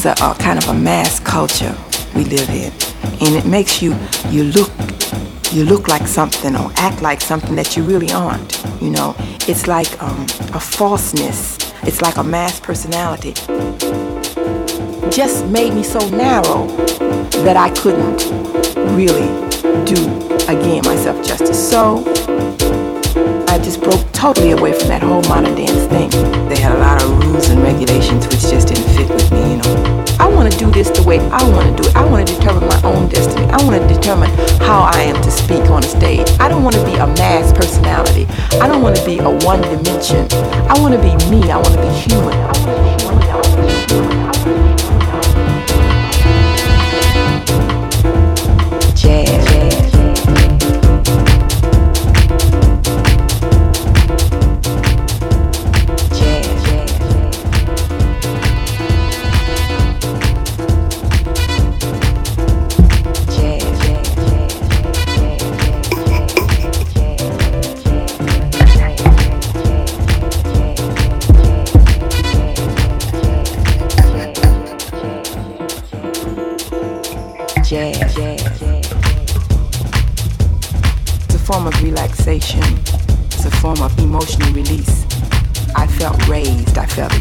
is a, a kind of a mass culture we live in, and it makes you you look you look like something or act like something that you really aren't. You know, it's like um, a falseness. It's like a mass personality. Just made me so narrow that I couldn't really do again myself justice. So I just broke totally away from that whole modern dance thing. They had a lot of rules and regulations which just didn't fit with me, you know. I want to do this the way I want to do it. I want to determine my own destiny. I want to determine how I am to speak on a stage. I don't want to be a mass personality. I don't want to be a one dimension. I want to be me. I want to be human. I want to be human. I want to be human.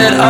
that I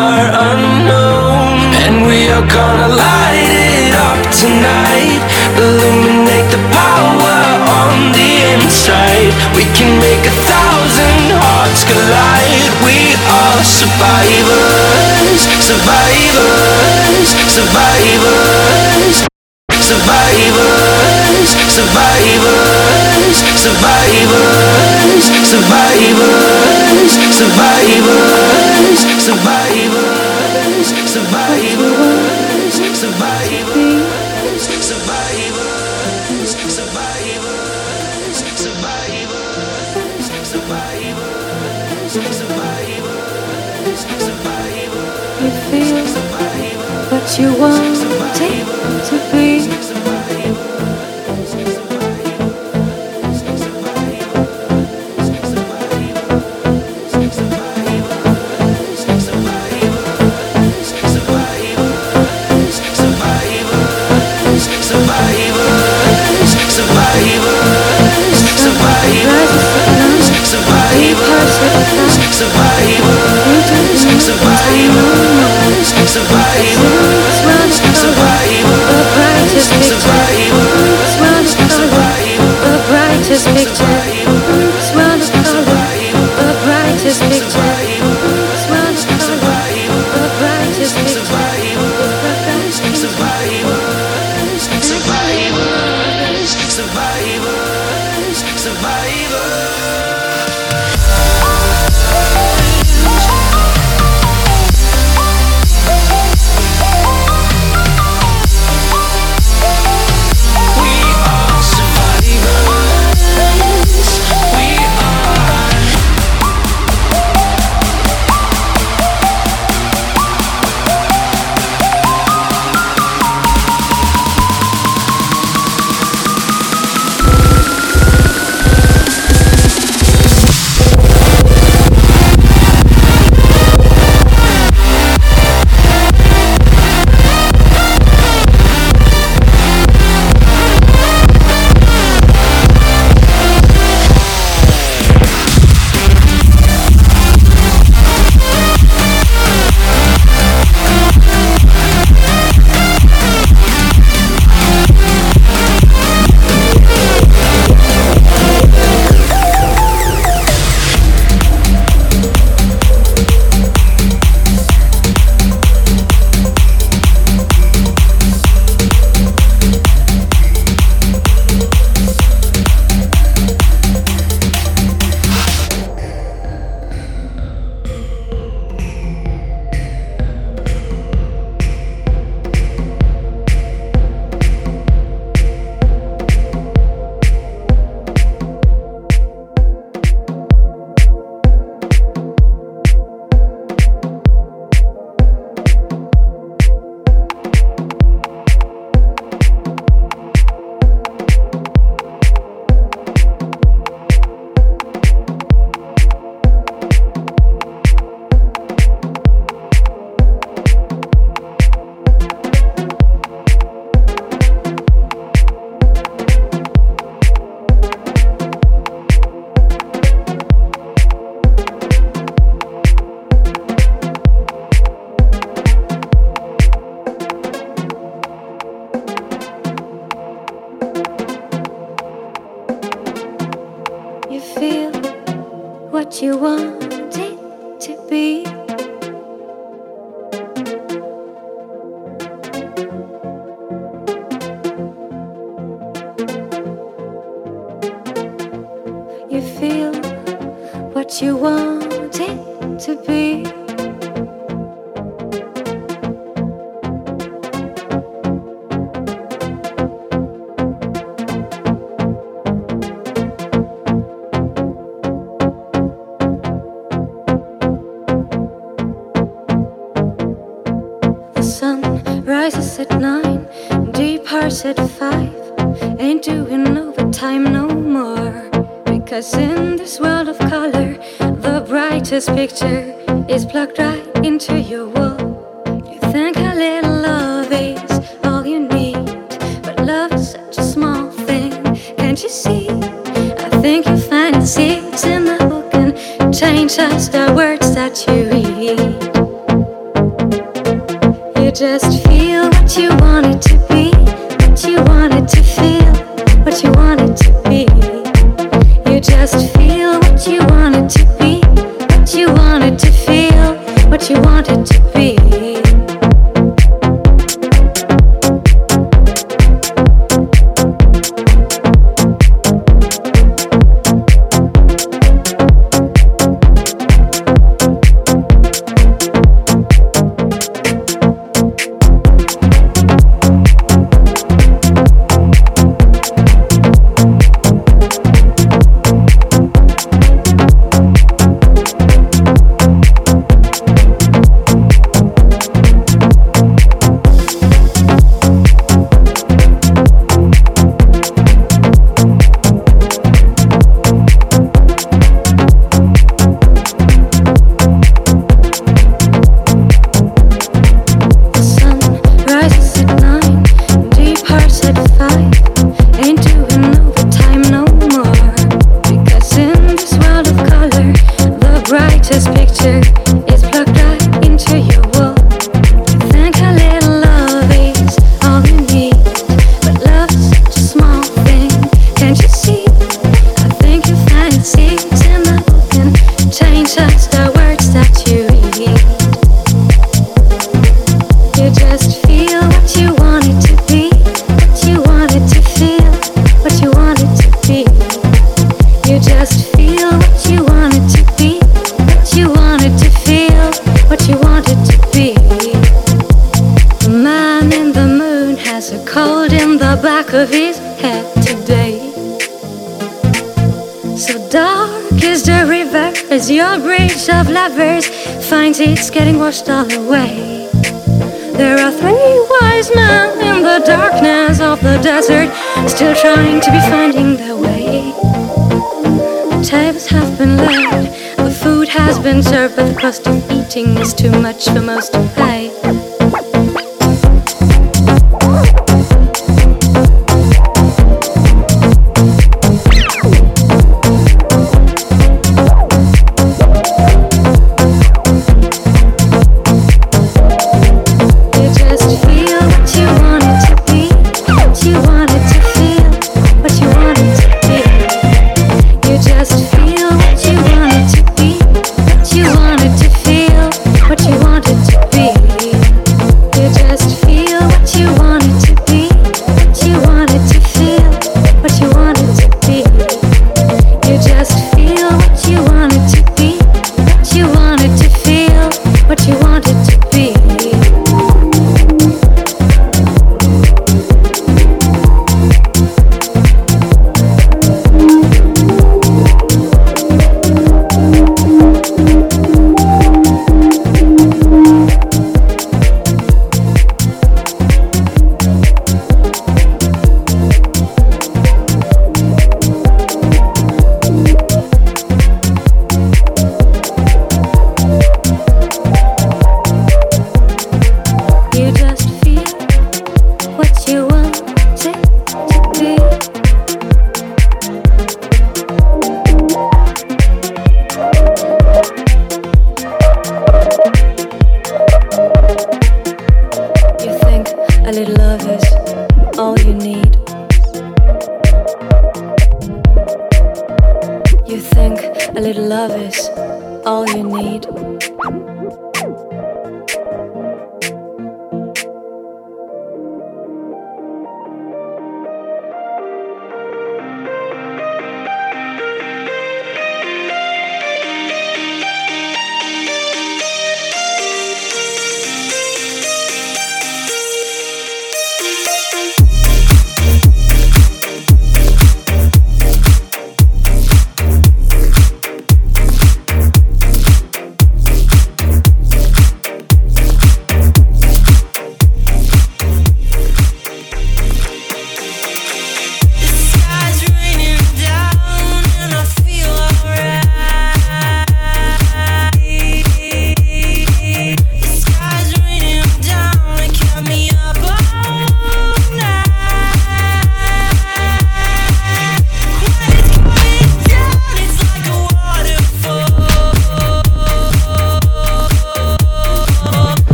brightest picture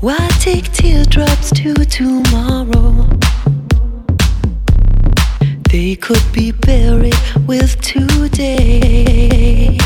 Why take teardrops to tomorrow? They could be buried with today.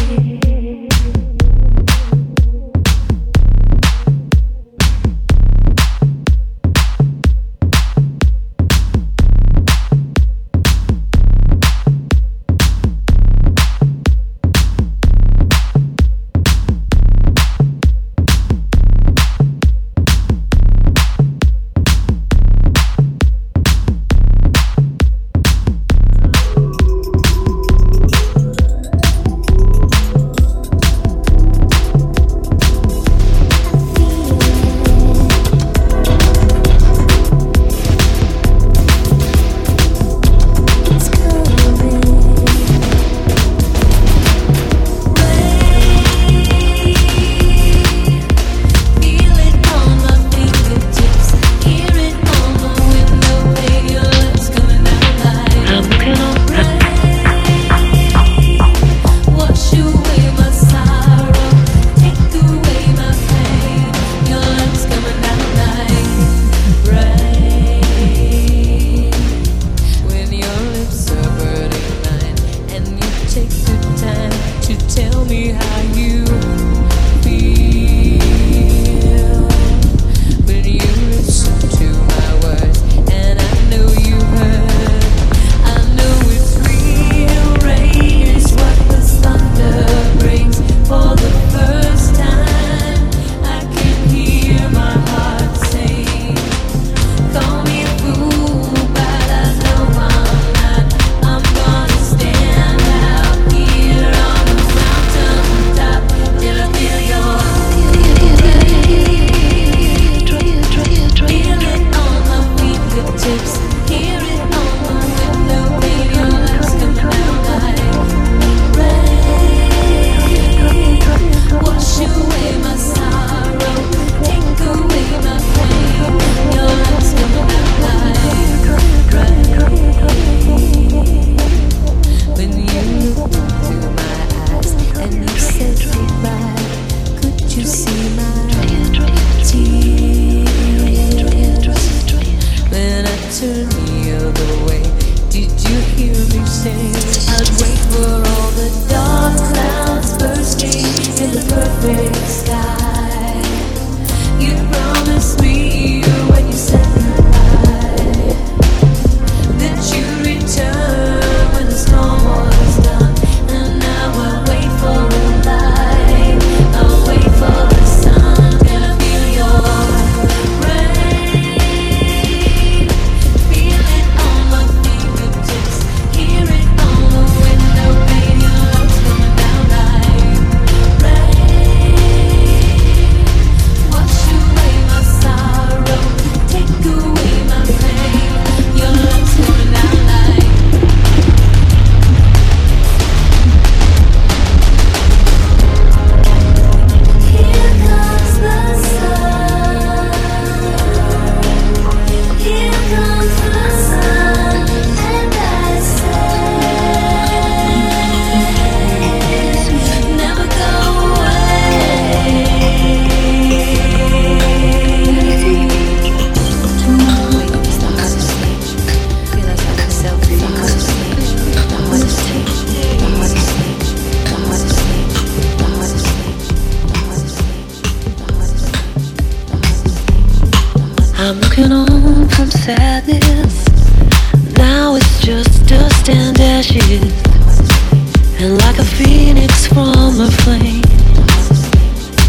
I'm looking on from sadness. Now it's just dust and ashes. And like a phoenix from a flame,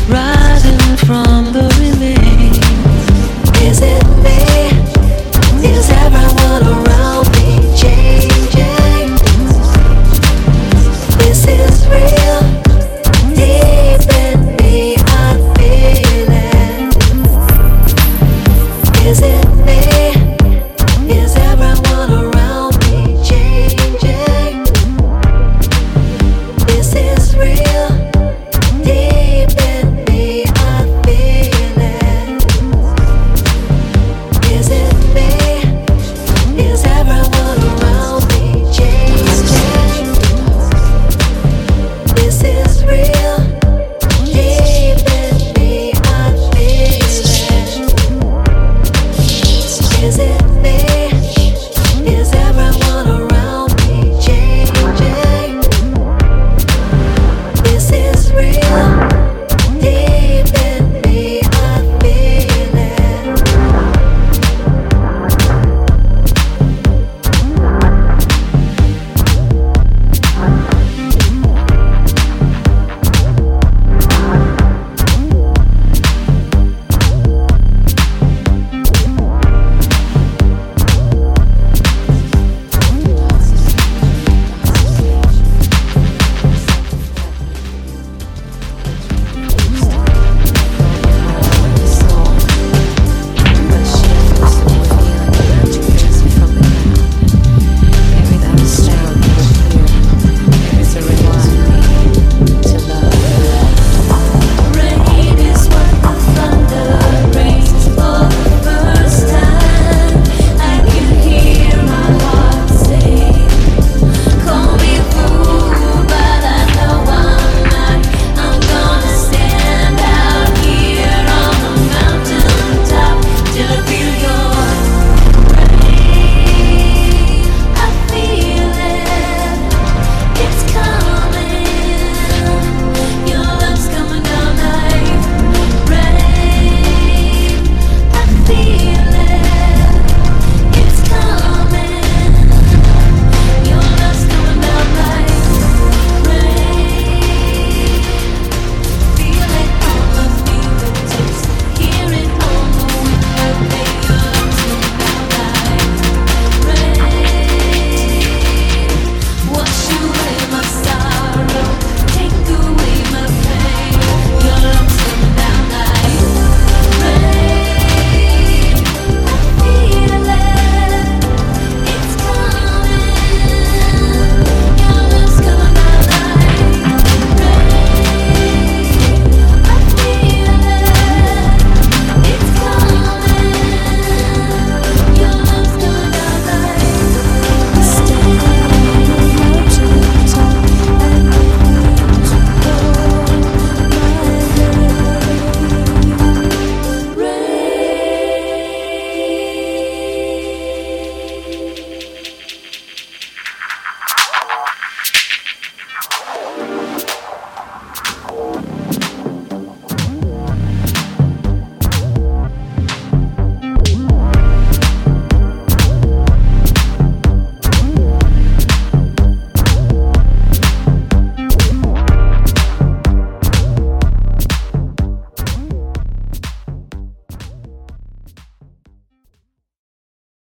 rising from the remains. Is it me? Is everyone around?